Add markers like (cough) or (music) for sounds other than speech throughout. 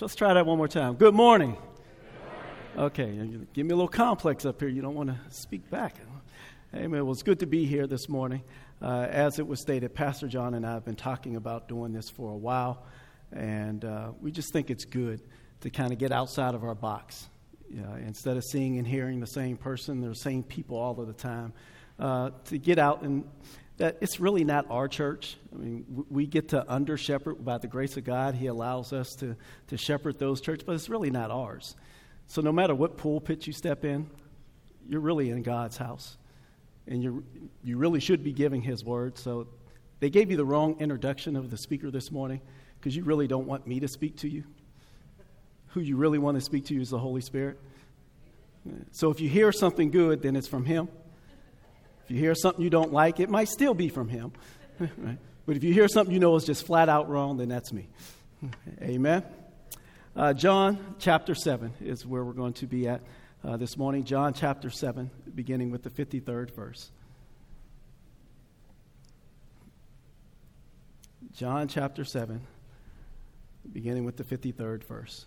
Let's try that one more time. Good morning. Okay, give me a little complex up here. You don't want to speak back. Amen. Well, it's good to be here this morning. Uh, as it was stated, Pastor John and I have been talking about doing this for a while, and uh, we just think it's good to kind of get outside of our box. instead of seeing and hearing the same person, the same people all of the time, uh, to get out and that it's really not our church. I mean, we get to under shepherd by the grace of God. He allows us to, to shepherd those churches, but it's really not ours. So no matter what pulpit you step in, you're really in God's house. And you you really should be giving His word. So they gave you the wrong introduction of the speaker this morning because you really don't want me to speak to you. Who you really want to speak to is the Holy Spirit. So if you hear something good, then it's from Him. If you hear something you don't like, it might still be from him. (laughs) right? But if you hear something you know is just flat out wrong, then that's me. (laughs) Amen. Uh, John chapter 7 is where we're going to be at uh, this morning. John chapter 7, beginning with the 53rd verse. John chapter 7, beginning with the 53rd verse.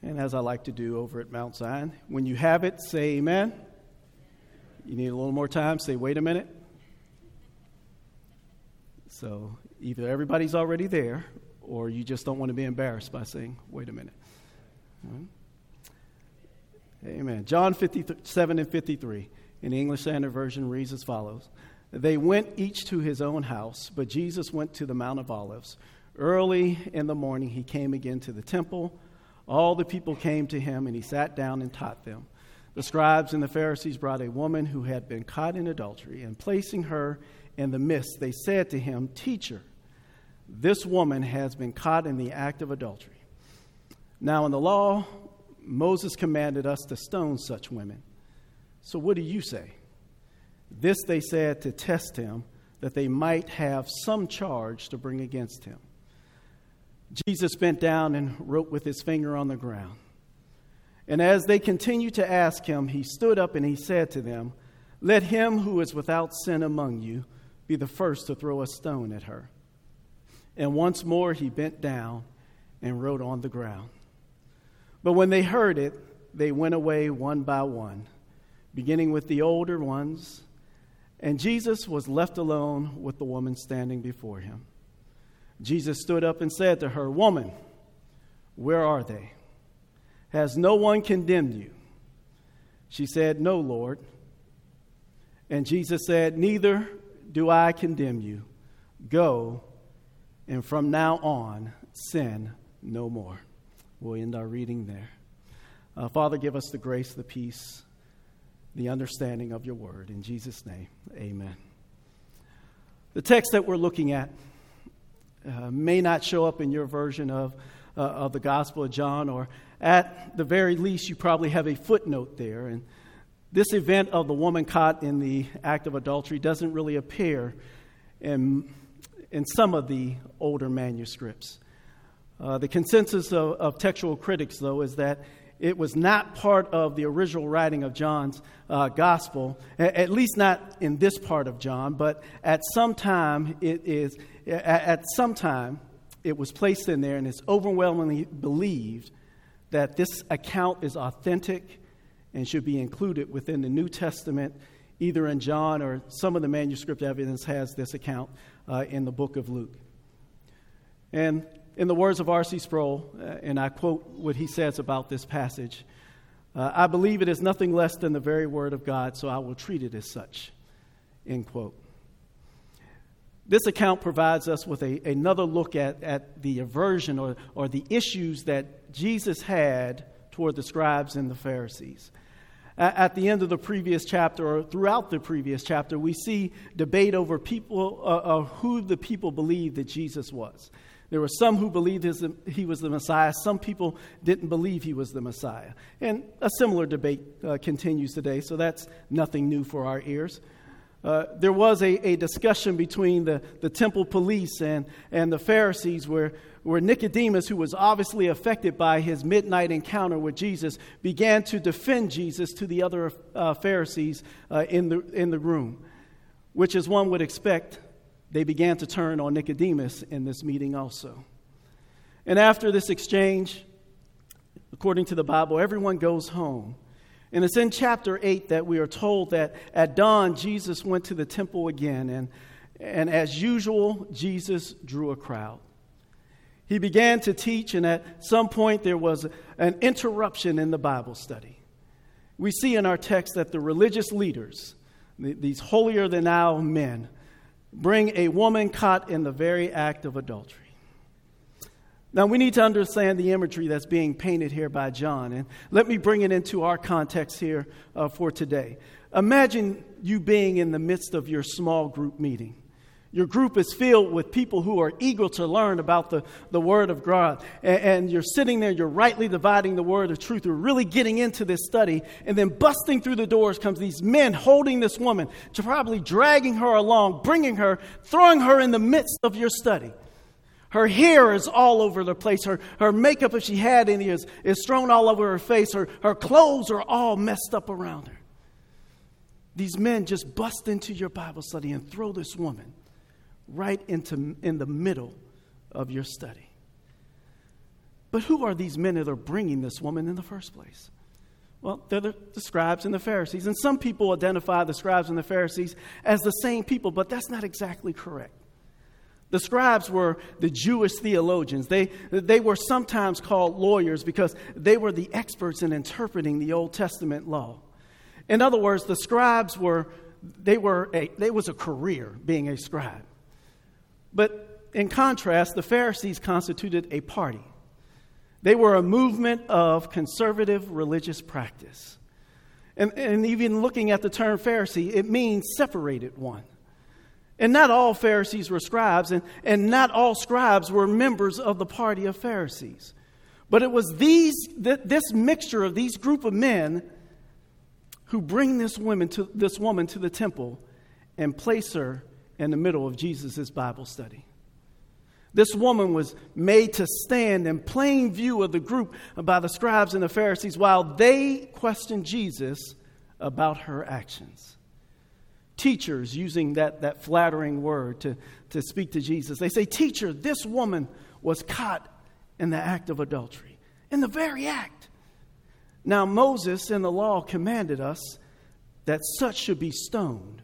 And as I like to do over at Mount Zion, when you have it, say amen. You need a little more time? Say, wait a minute. So either everybody's already there, or you just don't want to be embarrassed by saying, wait a minute. Amen. John 57 and 53 in the English Standard Version reads as follows They went each to his own house, but Jesus went to the Mount of Olives. Early in the morning, he came again to the temple. All the people came to him, and he sat down and taught them. The scribes and the Pharisees brought a woman who had been caught in adultery, and placing her in the midst, they said to him, Teacher, this woman has been caught in the act of adultery. Now, in the law, Moses commanded us to stone such women. So, what do you say? This they said to test him, that they might have some charge to bring against him. Jesus bent down and wrote with his finger on the ground. And as they continued to ask him, he stood up and he said to them, Let him who is without sin among you be the first to throw a stone at her. And once more he bent down and wrote on the ground. But when they heard it, they went away one by one, beginning with the older ones. And Jesus was left alone with the woman standing before him. Jesus stood up and said to her, Woman, where are they? Has no one condemned you? She said, No, Lord. And Jesus said, Neither do I condemn you. Go, and from now on, sin no more. We'll end our reading there. Uh, Father, give us the grace, the peace, the understanding of your word. In Jesus' name, amen. The text that we're looking at uh, may not show up in your version of, uh, of the Gospel of John or at the very least, you probably have a footnote there. And this event of the woman caught in the act of adultery doesn't really appear in, in some of the older manuscripts. Uh, the consensus of, of, textual critics, though, is that it was not part of the original writing of John's uh, gospel, at least not in this part of John, but at some time it is, at some time it was placed in there and it's overwhelmingly believed that this account is authentic and should be included within the New Testament, either in John or some of the manuscript evidence has this account uh, in the book of Luke. And in the words of R.C. Sproul, uh, and I quote what he says about this passage uh, I believe it is nothing less than the very word of God, so I will treat it as such. End quote. This account provides us with a, another look at, at the aversion or, or the issues that Jesus had toward the scribes and the Pharisees. At, the end of the previous chapter, or throughout the previous chapter, we see debate over people, uh, uh, who the people believed that Jesus was. There were some who believed his, he was the Messiah. Some people didn't believe he was the Messiah. And a similar debate uh, continues today, so that's nothing new for our ears. Uh, there was a, a discussion between the, the temple police and, and the Pharisees where, where Nicodemus, who was obviously affected by his midnight encounter with Jesus, began to defend Jesus to the other uh, Pharisees uh, in, the, in the room, which, as one would expect, they began to turn on Nicodemus in this meeting also. And after this exchange, according to the Bible, everyone goes home. And it's in chapter 8 that we are told that at dawn, Jesus went to the temple again. And, and as usual, Jesus drew a crowd. He began to teach, and at some point, there was an interruption in the Bible study. We see in our text that the religious leaders, these holier than thou men, bring a woman caught in the very act of adultery. Now, we need to understand the imagery that's being painted here by John. And let me bring it into our context here uh, for today. Imagine you being in the midst of your small group meeting. Your group is filled with people who are eager to learn about the, the Word of God. And, and, you're sitting there, you're rightly dividing the Word of truth. You're really getting into this study. And then busting through the doors comes these men holding this woman, probably dragging her along, bringing her, throwing her in the midst of your study. Her hair is all over the place. Her, her makeup, if she had any, is, is thrown all over her face. Her, her clothes are all messed up around her. These men just bust into your Bible study and throw this woman right into in the middle of your study. But who are these men that are bringing this woman in the first place? Well, they're the, the, scribes and the Pharisees. And some people identify the scribes and the Pharisees as the same people, but that's not exactly correct. The scribes were the Jewish theologians. They, they were sometimes called lawyers because they were the experts in interpreting the Old Testament law. In other words, the scribes were, they were a, they was a career being a scribe. But in contrast, the Pharisees constituted a party. They were a movement of conservative religious practice. And, and even looking at the term Pharisee, it means separated one. And not all Pharisees were scribes, and, and not all scribes were members of the party of Pharisees. But it was these, th- this mixture of these group of men who bring this woman, to, this woman to the temple and place her in the middle of Jesus' Bible study. This woman was made to stand in plain view of the group by the scribes and the Pharisees while they questioned Jesus about her actions teachers using that, that flattering word to, to speak to Jesus. They say, Teacher, this woman was caught in the act of adultery, in the very act. Now, Moses in the law commanded us that such should be stoned.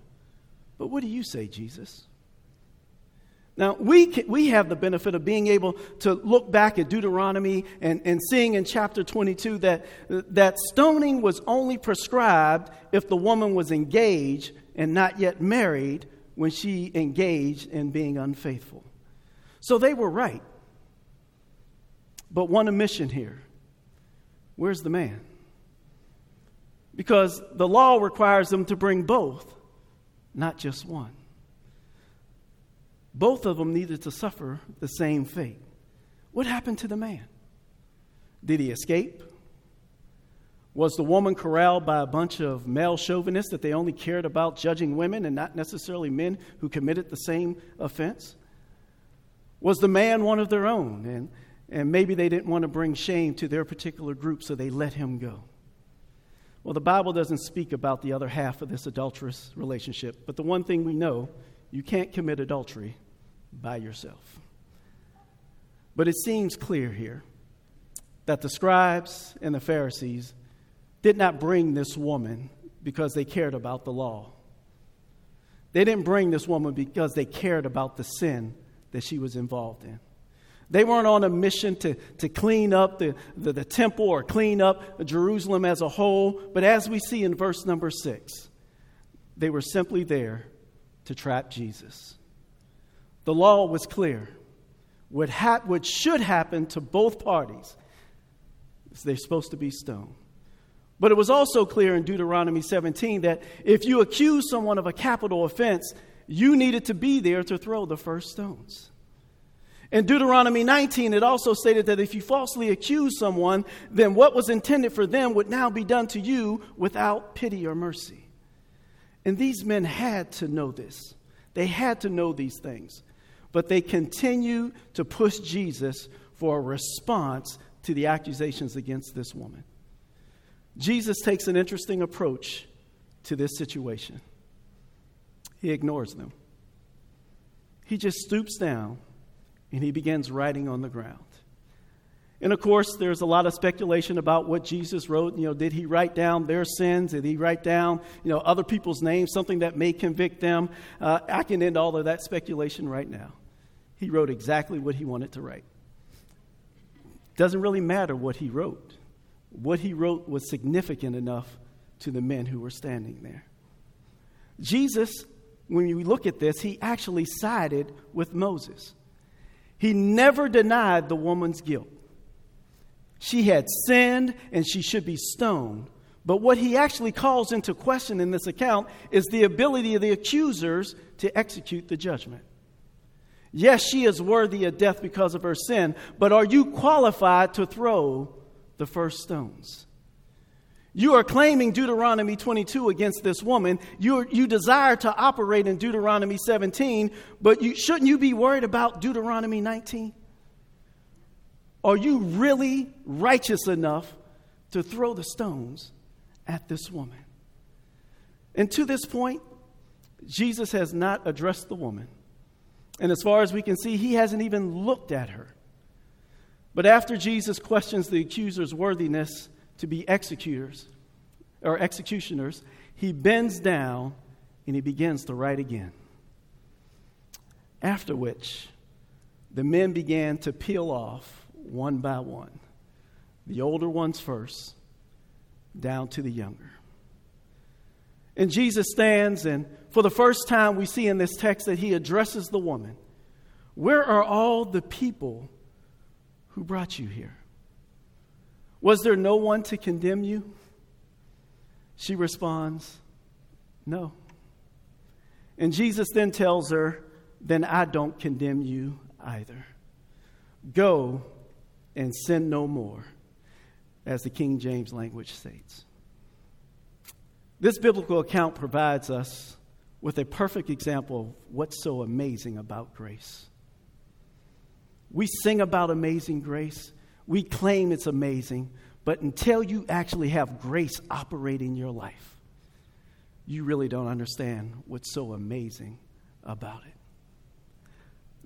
But what do you say, Jesus? Now, we, can, we have the benefit of being able to look back at Deuteronomy and, and seeing in chapter 22 that, that stoning was only prescribed if the woman was engaged and not yet married when she engaged in being unfaithful. So they were right. But one omission here where's the man? Because the law requires them to bring both, not just one. Both of them needed to suffer the same fate. What happened to the man? Did he escape? Was the woman corralled by a bunch of male chauvinists that they only cared about judging women and not necessarily men who committed the same offense? Was the man one of their own? And, and maybe they didn't want to bring shame to their particular group, so they let him go. Well, the Bible doesn't speak about the other half of this adulterous relationship, but the one thing we know you can't commit adultery by yourself. But it seems clear here that the scribes and the Pharisees did not bring this woman because they cared about the law. They didn't bring this woman because they cared about the sin that she was involved in. They weren't on a mission to, to clean up the, the, the, temple or clean up Jerusalem as a whole, but as we see in verse number six, they were simply there to trap Jesus. The law was clear. What, ha- what should happen to both parties is they're supposed to be stoned. But it was also clear in Deuteronomy 17 that if you accuse someone of a capital offense, you needed to be there to throw the first stones. In Deuteronomy 19, it also stated that if you falsely accuse someone, then what was intended for them would now be done to you without pity or mercy. And these men had to know this. They had to know these things. But they continue to push Jesus for a response to the accusations against this woman. Jesus takes an interesting approach to this situation. He ignores them. He just stoops down and he begins writing on the ground. And of course, there's a lot of speculation about what Jesus wrote. You know, did he write down their sins? Did he write down, you know, other people's names, something that may convict them? Uh, I can end all of that speculation right now. He wrote exactly what he wanted to write. Doesn't really matter what he wrote. What he wrote was significant enough to the men who were standing there. Jesus, when you look at this, he actually sided with Moses. He never denied the woman's guilt. She had sinned and she should be stoned. But what he actually calls into question in this account is the ability of the accusers to execute the judgment. Yes, she is worthy of death because of her sin, but are you qualified to throw the first stones? You are claiming Deuteronomy 22 against this woman. You, you desire to operate in Deuteronomy 17, but you, shouldn't you be worried about Deuteronomy 19? Are you really righteous enough to throw the stones at this woman? And to this point, Jesus has not addressed the woman. And as far as we can see, he hasn't even looked at her. But after Jesus questions the accuser's worthiness to be executors or executioners, he bends down and he begins to write again. After which, the men began to peel off one by one, the older ones first, down to the younger. And Jesus stands, and for the first time, we see in this text that he addresses the woman Where are all the people who brought you here? Was there no one to condemn you? She responds, No. And Jesus then tells her, Then I don't condemn you either. Go and sin no more, as the King James language states. This biblical account provides us with a perfect example of what's so amazing about grace. We sing about amazing grace, we claim it's amazing, but until you actually have grace operating in your life, you really don't understand what's so amazing about it.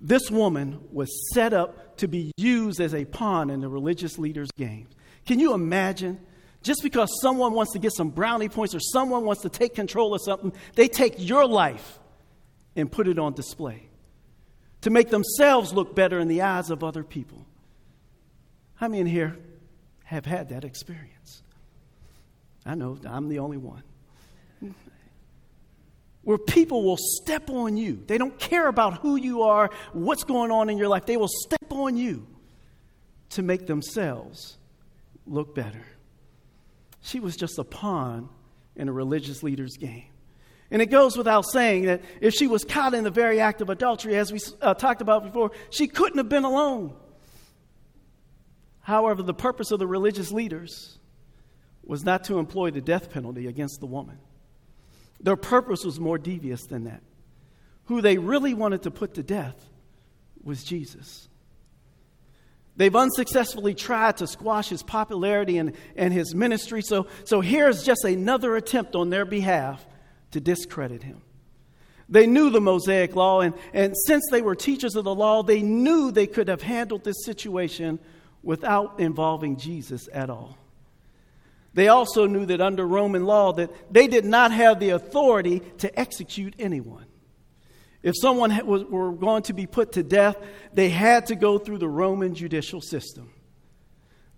This woman was set up to be used as a pawn in the religious leaders' games. Can you imagine? Just because someone wants to get some brownie points or someone wants to take control of something, they take your life and put it on display to make themselves look better in the eyes of other people. How many in here have had that experience? I know I'm the only one where people will step on you. They don't care about who you are, what's going on in your life. They will step on you to make themselves look better. She was just a pawn in a religious leader's game. And it goes without saying that if she was caught in the very act of adultery, as we uh, talked about before, she couldn't have been alone. However, the purpose of the religious leaders was not to employ the death penalty against the woman. Their purpose was more devious than that. Who they really wanted to put to death was Jesus. They've unsuccessfully tried to squash his popularity and, and his ministry, so, so here's just another attempt on their behalf to discredit him. They knew the Mosaic law, and, and since they were teachers of the law, they knew they could have handled this situation without involving Jesus at all. They also knew that under Roman law that they did not have the authority to execute anyone. If someone was, were going to be put to death, they had to go through the Roman judicial system.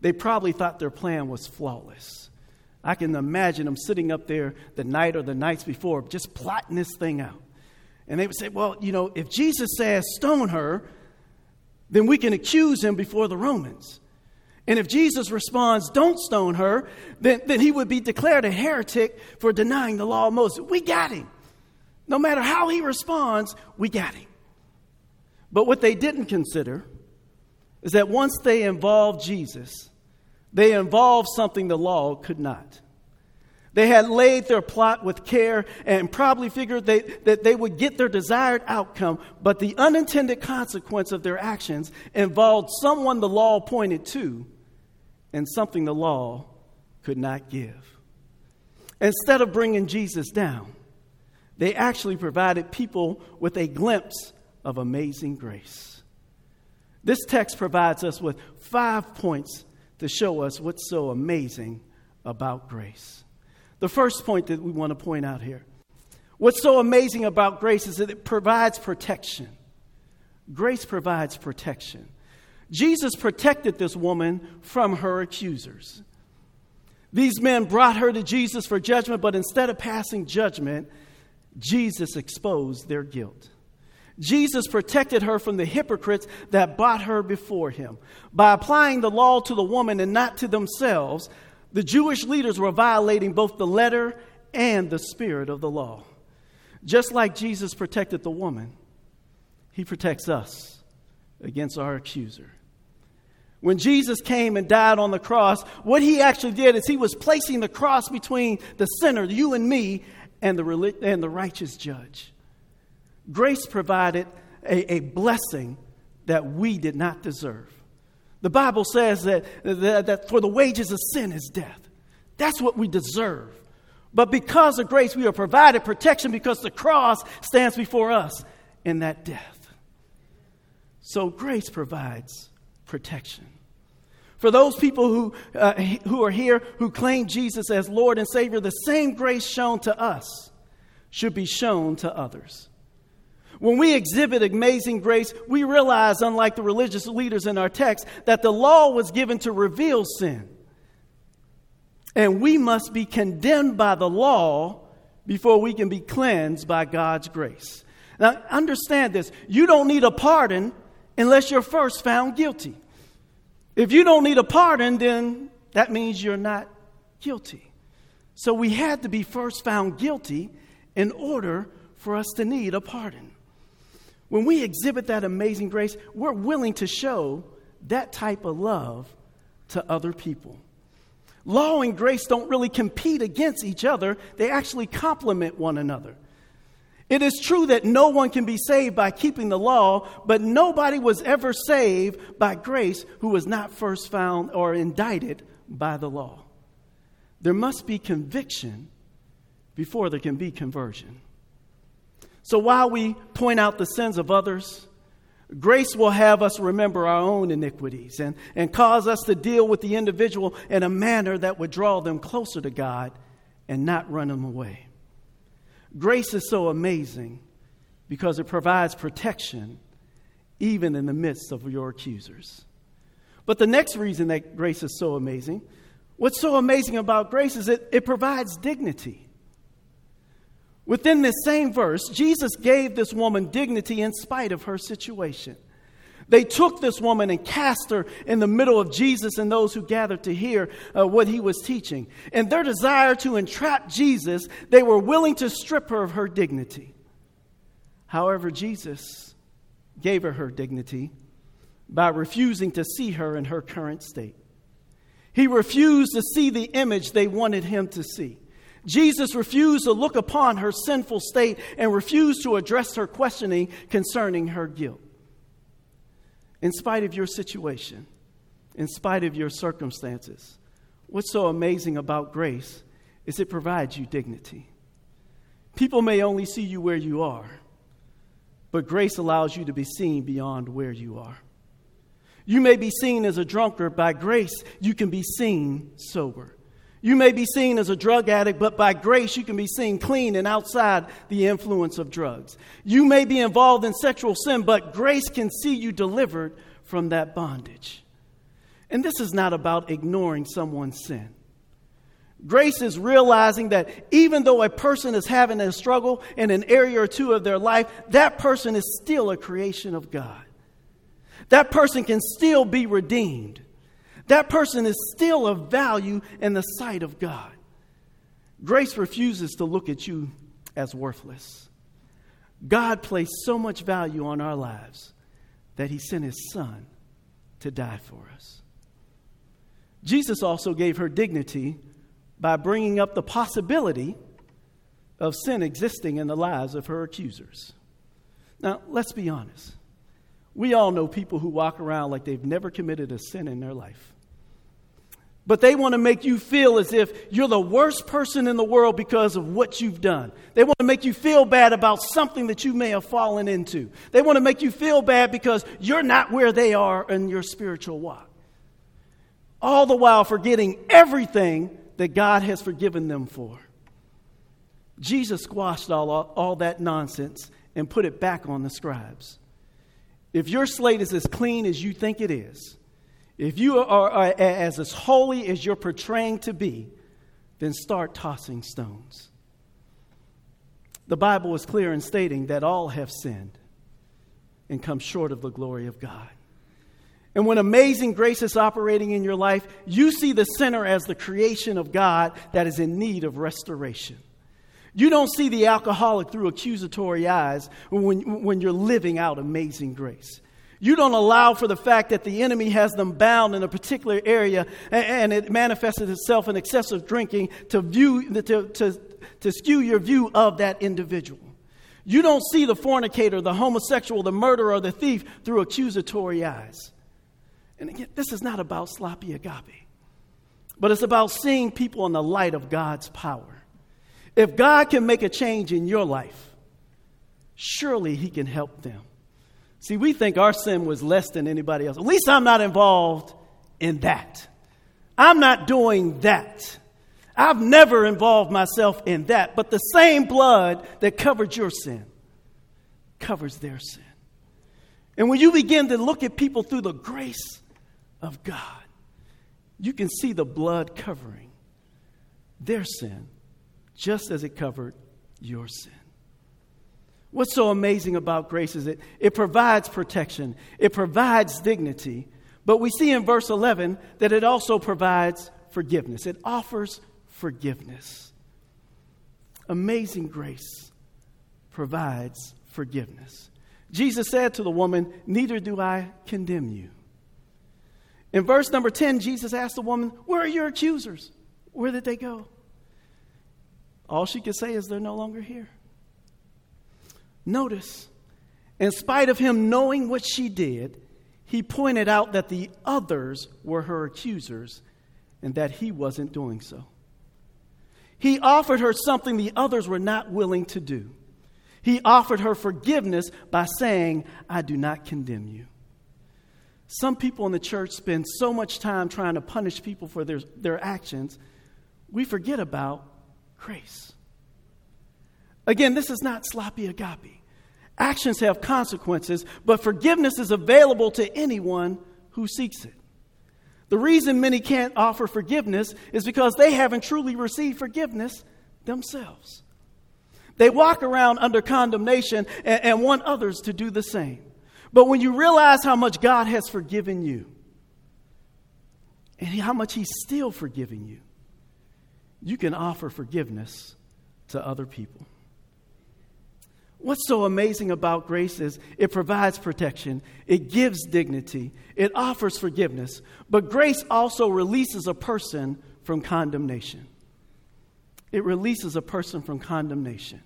They probably thought their plan was flawless. I can imagine them sitting up there the night or the nights before, just plotting this thing out. And they would say, Well, you know, if Jesus says stone her, then we can accuse him before the Romans. And if Jesus responds, don't stone her, then, then he would be declared a heretic for denying the law of Moses. We got him. No matter how he responds, we got him. But what they didn't consider is that once they involved Jesus, they involved something the law could not. They had laid their plot with care and probably figured they, that they would get their desired outcome, but the unintended consequence of their actions involved someone the law pointed to and something the law could not give. Instead of bringing Jesus down, they actually provided people with a glimpse of amazing grace. This text provides us with five points to show us what's so amazing about grace. The first point that we want to point out here what's so amazing about grace is that it provides protection. Grace provides protection. Jesus protected this woman from her accusers. These men brought her to Jesus for judgment, but instead of passing judgment, Jesus exposed their guilt. Jesus protected her from the hypocrites that brought her before him. By applying the law to the woman and not to themselves, the Jewish leaders were violating both the letter and the spirit of the law. Just like Jesus protected the woman, he protects us against our accuser. When Jesus came and died on the cross, what he actually did is he was placing the cross between the sinner, you and me, and the, and the righteous judge. Grace provided a, a blessing that we did not deserve. The Bible says that, that, that for the wages of sin is death. That's what we deserve. But because of grace, we are provided protection because the cross stands before us in that death. So grace provides protection. For those people who, uh, who are here who claim Jesus as Lord and Savior, the same grace shown to us should be shown to others. When we exhibit amazing grace, we realize, unlike the religious leaders in our text, that the law was given to reveal sin. And we must be condemned by the law before we can be cleansed by God's grace. Now, understand this you don't need a pardon unless you're first found guilty. If you don't need a pardon, then that means you're not guilty. So we had to be first found guilty in order for us to need a pardon. When we exhibit that amazing grace, we're willing to show that type of love to other people. Law and grace don't really compete against each other, they actually complement one another. It is true that no one can be saved by keeping the law, but nobody was ever saved by grace who was not first found or indicted by the law. There must be conviction before there can be conversion. So while we point out the sins of others, grace will have us remember our own iniquities and, and cause us to deal with the individual in a manner that would draw them closer to God and not run them away. Grace is so amazing because it provides protection even in the midst of your accusers. But the next reason that grace is so amazing, what's so amazing about grace is it, it provides dignity. Within this same verse, Jesus gave this woman dignity in spite of her situation. They took this woman and cast her in the middle of Jesus and those who gathered to hear uh, what he was teaching. In their desire to entrap Jesus, they were willing to strip her of her dignity. However, Jesus gave her her dignity by refusing to see her in her current state. He refused to see the image they wanted him to see. Jesus refused to look upon her sinful state and refused to address her questioning concerning her guilt in spite of your situation, in spite of your circumstances. What's so amazing about grace is it provides you dignity. People may only see you where you are, but grace allows you to be seen beyond where you are. You may be seen as a drunkard, by grace, you can be seen sober. You may be seen as a drug addict, but by grace, you can be seen clean and outside the influence of drugs. You may be involved in sexual sin, but grace can see you delivered from that bondage. And this is not about ignoring someone's sin. Grace is realizing that even though a person is having a struggle in an area or two of their life, that person is still a creation of God. That person can still be redeemed that person is still of value in the sight of God. Grace refuses to look at you as worthless. God placed so much value on our lives that he sent his son to die for us. Jesus also gave her dignity by bringing up the possibility of sin existing in the lives of her accusers. Now, let's be honest. We all know people who walk around like they've never committed a sin in their life. But they want to make you feel as if you're the worst person in the world because of what you've done. They want to make you feel bad about something that you may have fallen into. They want to make you feel bad because you're not where they are in your spiritual walk. All the while forgetting everything that God has forgiven them for. Jesus squashed all, all that nonsense and put it back on the scribes. If your slate is as clean as you think it is, if you are, as, as holy as you're portraying to be, then start tossing stones. The Bible is clear in stating that all have sinned and come short of the glory of God. And when amazing grace is operating in your life, you see the sinner as the creation of God that is in need of restoration. You don't see the alcoholic through accusatory eyes when, when you're living out amazing grace. You don't allow for the fact that the enemy has them bound in a particular area and, it manifests itself in excessive drinking to, view, to, to, to skew your view of that individual. You don't see the fornicator, the homosexual, the murderer, the thief through accusatory eyes. And again, this is not about sloppy agape, but it's about seeing people in the light of God's power. If God can make a change in your life, surely He can help them. See, we think our sin was less than anybody else. At least I'm not involved in that. I'm not doing that. I've never involved myself in that. But the same blood that covered your sin covers their sin. And when you begin to look at people through the grace of God, you can see the blood covering their sin just as it covered your sin. What's so amazing about grace is it, it provides protection, it provides dignity, but we see in verse 11 that it also provides forgiveness. It offers forgiveness. Amazing grace provides forgiveness. Jesus said to the woman, Neither do I condemn you. In verse number 10, Jesus asked the woman, Where are your accusers? Where did they go? All she could say is they're no longer here. Notice, in spite of him knowing what she did, he pointed out that the others were her accusers and that he wasn't doing so. He offered her something the others were not willing to do. He offered her forgiveness by saying, I do not condemn you. Some people in the church spend so much time trying to punish people for their, their actions, we forget about grace. Again, this is not sloppy agape. Actions have consequences, but forgiveness is available to anyone who seeks it. The reason many can't offer forgiveness is because they haven't truly received forgiveness themselves. They walk around under condemnation and, and, want others to do the same. But when you realize how much God has forgiven you and how much He's still forgiving you, you can offer forgiveness to other people. What's so amazing about grace is it provides protection, it gives dignity, it offers forgiveness, but grace also releases a person from condemnation. It releases a person from condemnation.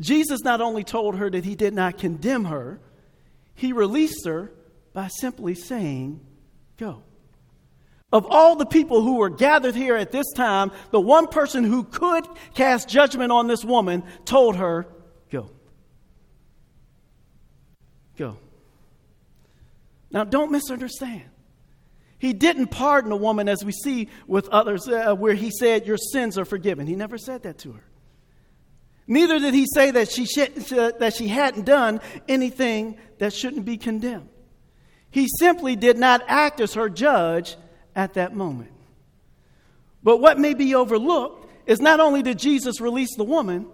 Jesus not only told her that he did not condemn her, he released her by simply saying, Go. Of all the people who were gathered here at this time, the one person who could cast judgment on this woman told her, Go. Go. Now, don't misunderstand. He didn't pardon a woman as we see with others, uh, where he said, Your sins are forgiven. He never said that to her. Neither did he say that she, that she hadn't done anything that shouldn't be condemned. He simply did not act as her judge at that moment. But what may be overlooked is not only did Jesus release the woman,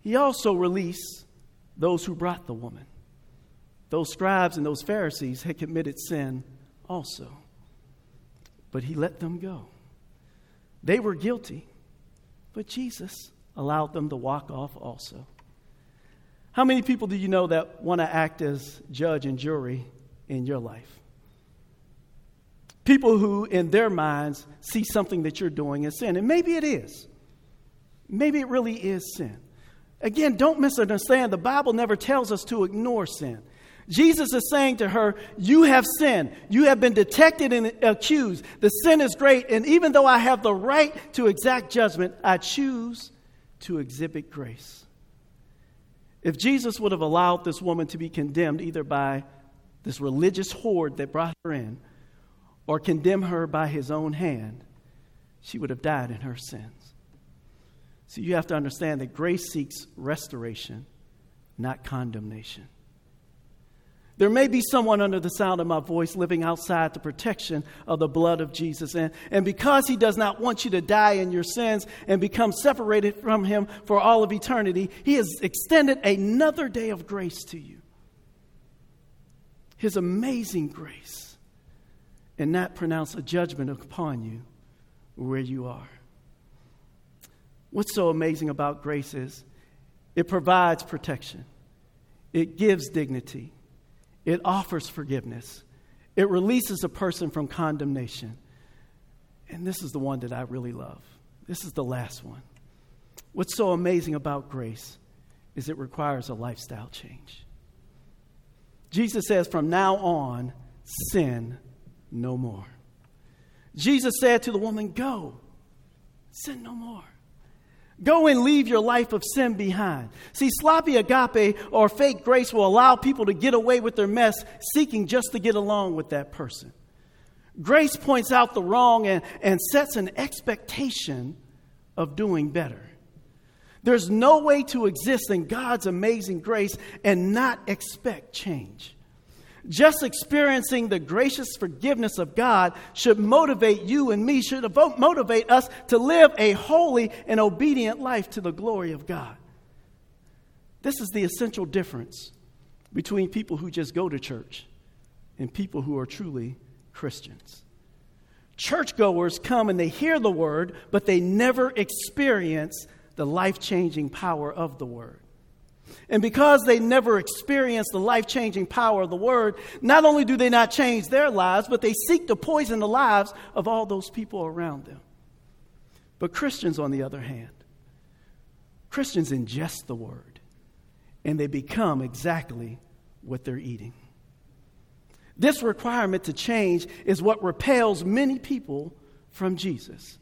he also released those who brought the woman. Those scribes and those Pharisees had committed sin also. But he let them go. They were guilty, but Jesus allowed them to walk off also. How many people do you know that want to act as judge and jury in your life? People who, in their minds, see something that you're doing as sin. And maybe it is. Maybe it really is sin. Again, don't misunderstand. The Bible never tells us to ignore sin. Jesus is saying to her, You have sinned. You have been detected and accused. The sin is great. And even though I have the right to exact judgment, I choose to exhibit grace. If Jesus would have allowed this woman to be condemned either by this religious horde that brought her in or condemn her by his own hand, she would have died in her sins. So you have to understand that grace seeks restoration, not condemnation. There may be someone under the sound of my voice living outside the protection of the blood of Jesus. And, and because he does not want you to die in your sins and become separated from him for all of eternity, he has extended another day of grace to you. His amazing grace, and not pronounce a judgment upon you where you are. What's so amazing about grace is it provides protection, it gives dignity it offers forgiveness, it releases a person from condemnation. And this is the one that I really love. This is the last one. What's so amazing about grace is it requires a lifestyle change. Jesus says, from now on, sin no more. Jesus said to the woman, Go, sin no more. Go and leave your life of sin behind. See, sloppy agape or fake grace will allow people to get away with their mess seeking just to get along with that person. Grace points out the wrong and, and sets an expectation of doing better. There's no way to exist in God's amazing grace and not expect change. Just experiencing the gracious forgiveness of God should motivate you and me, should motivate us to live a holy and obedient life to the glory of God. This is the essential difference between people who just go to church and people who are truly Christians. Churchgoers come and they hear the word, but they never experience the life changing power of the word. And because they never experienced the life changing power of the word, not only do they not change their lives, but they seek to poison the lives of all those people around them. But Christians, on the other hand, Christians ingest the word and they become exactly what they're eating. This requirement to change is what repels many people from Jesus.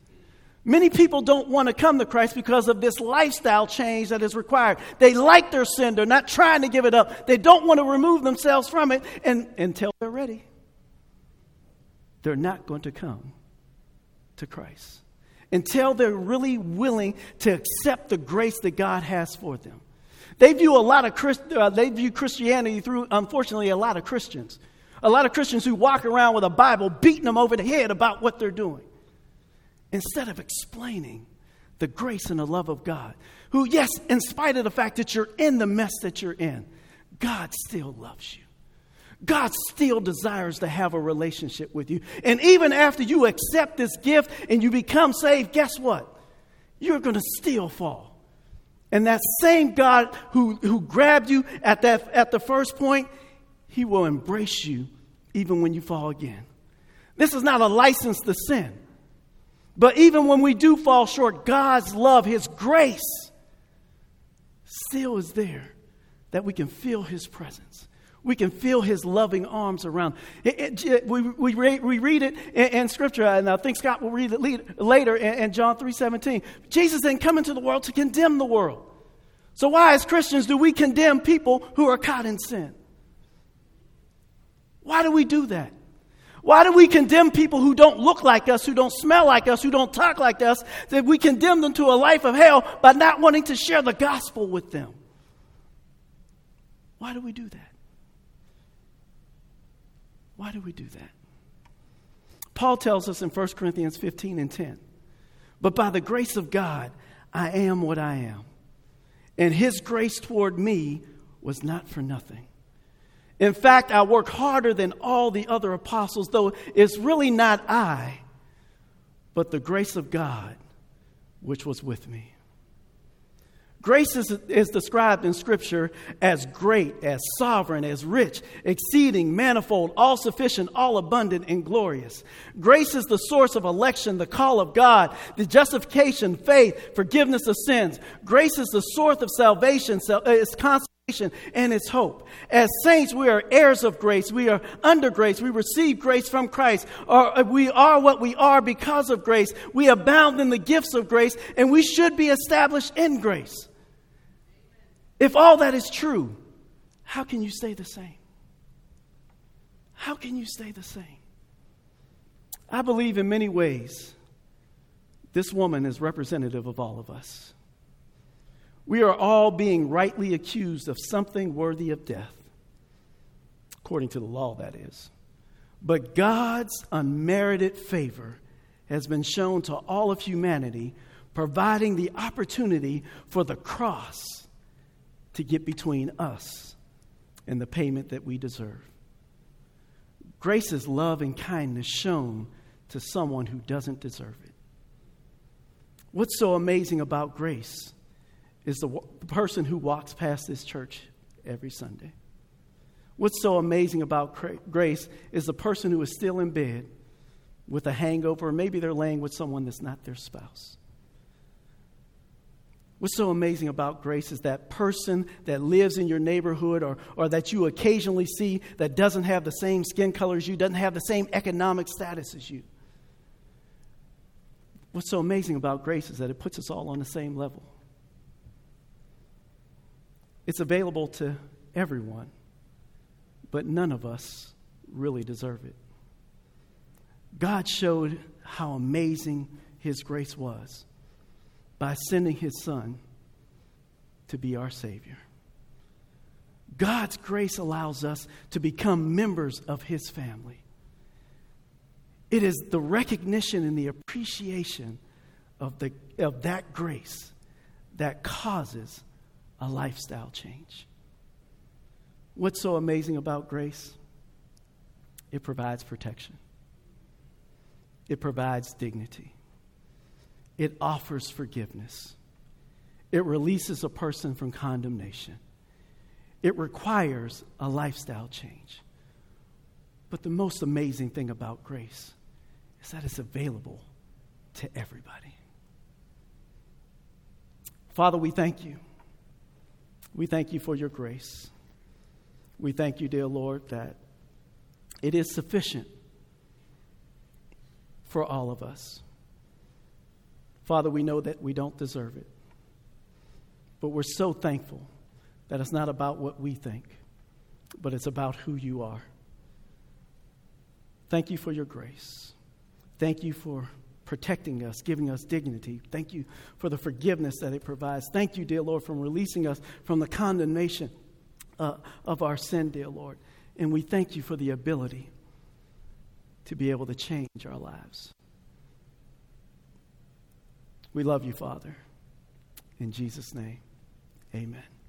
Many people don't want to come to Christ because of this lifestyle change that is required. They like their sin, they're not trying to give it up. They don't want to remove themselves from it and, until they're ready. They're not going to come to Christ until they're really willing to accept the grace that God has for them. They view a lot of Christ, uh, they view Christianity through, unfortunately, a lot of Christians. A lot of Christians who walk around with a Bible beating them over the head about what they're doing instead of explaining the grace and the love of God, who, yes, in spite of the fact that you're in the mess that you're in, God still loves you. God still desires to have a relationship with you. And even after you accept this gift and you become saved, guess what? You're going to still fall. And that same God who, who grabbed you at, that, at the first point, he will embrace you even when you fall again. This is not a license to sin. But even when we do fall short, God's love, His grace, still is there that we can feel His presence. We can feel His loving arms around. It, it, we, we, we read it in, in, Scripture, and I think Scott will read it later in, in John 3.17. Jesus didn't come into the world to condemn the world. So why, as Christians, do we condemn people who are caught in sin? Why do we do that? Why do we condemn people who don't look like us, who don't smell like us, who don't talk like us? That we condemn them to a life of hell by not wanting to share the gospel with them. Why do we do that? Why do we do that? Paul tells us in 1 Corinthians 15 and 10 But by the grace of God, I am what I am. And his grace toward me was not for nothing. In fact, I work harder than all the other apostles, though it's really not I, but the grace of God which was with me. Grace is, is, described in Scripture as great, as sovereign, as rich, exceeding, manifold, all sufficient, all abundant, and glorious. Grace is the source of election, the call of God, the justification, faith, forgiveness of sins. Grace is the source of salvation, so, it's constantly and its hope. As saints, we are heirs of grace. We are under grace. We receive grace from Christ. Or uh, we are what we are because of grace. We abound in the gifts of grace, and we should be established in grace. If all that is true, how can you stay the same? How can you stay the same? I believe in many ways this woman is representative of all of us. We are all being rightly accused of something worthy of death, according to the law, that is. But God's unmerited favor has been shown to all of humanity, providing the opportunity for the cross to get between us and the payment that we deserve. Grace is love and kindness shown to someone who doesn't deserve it. What's so amazing about grace is the, the person who walks past this church every Sunday. What's so amazing about grace is the person who is still in bed with a hangover, or maybe they're laying with someone that's not their spouse. What's so amazing about grace is that person that lives in your neighborhood or, or that you occasionally see that doesn't have the same skin color as you, doesn't have the same economic status as you. What's so amazing about grace is that it puts us all on the same level. It's available to everyone, but none of us really deserve it. God showed how amazing His grace was by sending His Son to be our Savior. God's grace allows us to become members of His family. It is the recognition and the appreciation of, the, of that grace that causes a lifestyle change. What's so amazing about grace? It provides protection, it provides dignity, it offers forgiveness, it releases a person from condemnation, it requires a lifestyle change. But the most amazing thing about grace is that it's available to everybody. Father, we thank you. We thank you for your grace. We thank you, dear Lord, that it is sufficient for all of us. Father, we know that we don't deserve it, but we're so thankful that it's not about what we think, but it's about who you are. Thank you for your grace. Thank you for protecting us, giving us dignity. Thank you for the forgiveness that it provides. Thank you, dear Lord, for releasing us from the condemnation uh, of our sin, dear Lord. And we thank you for the ability to be able to change our lives. We love you, Father. In Jesus' name, amen.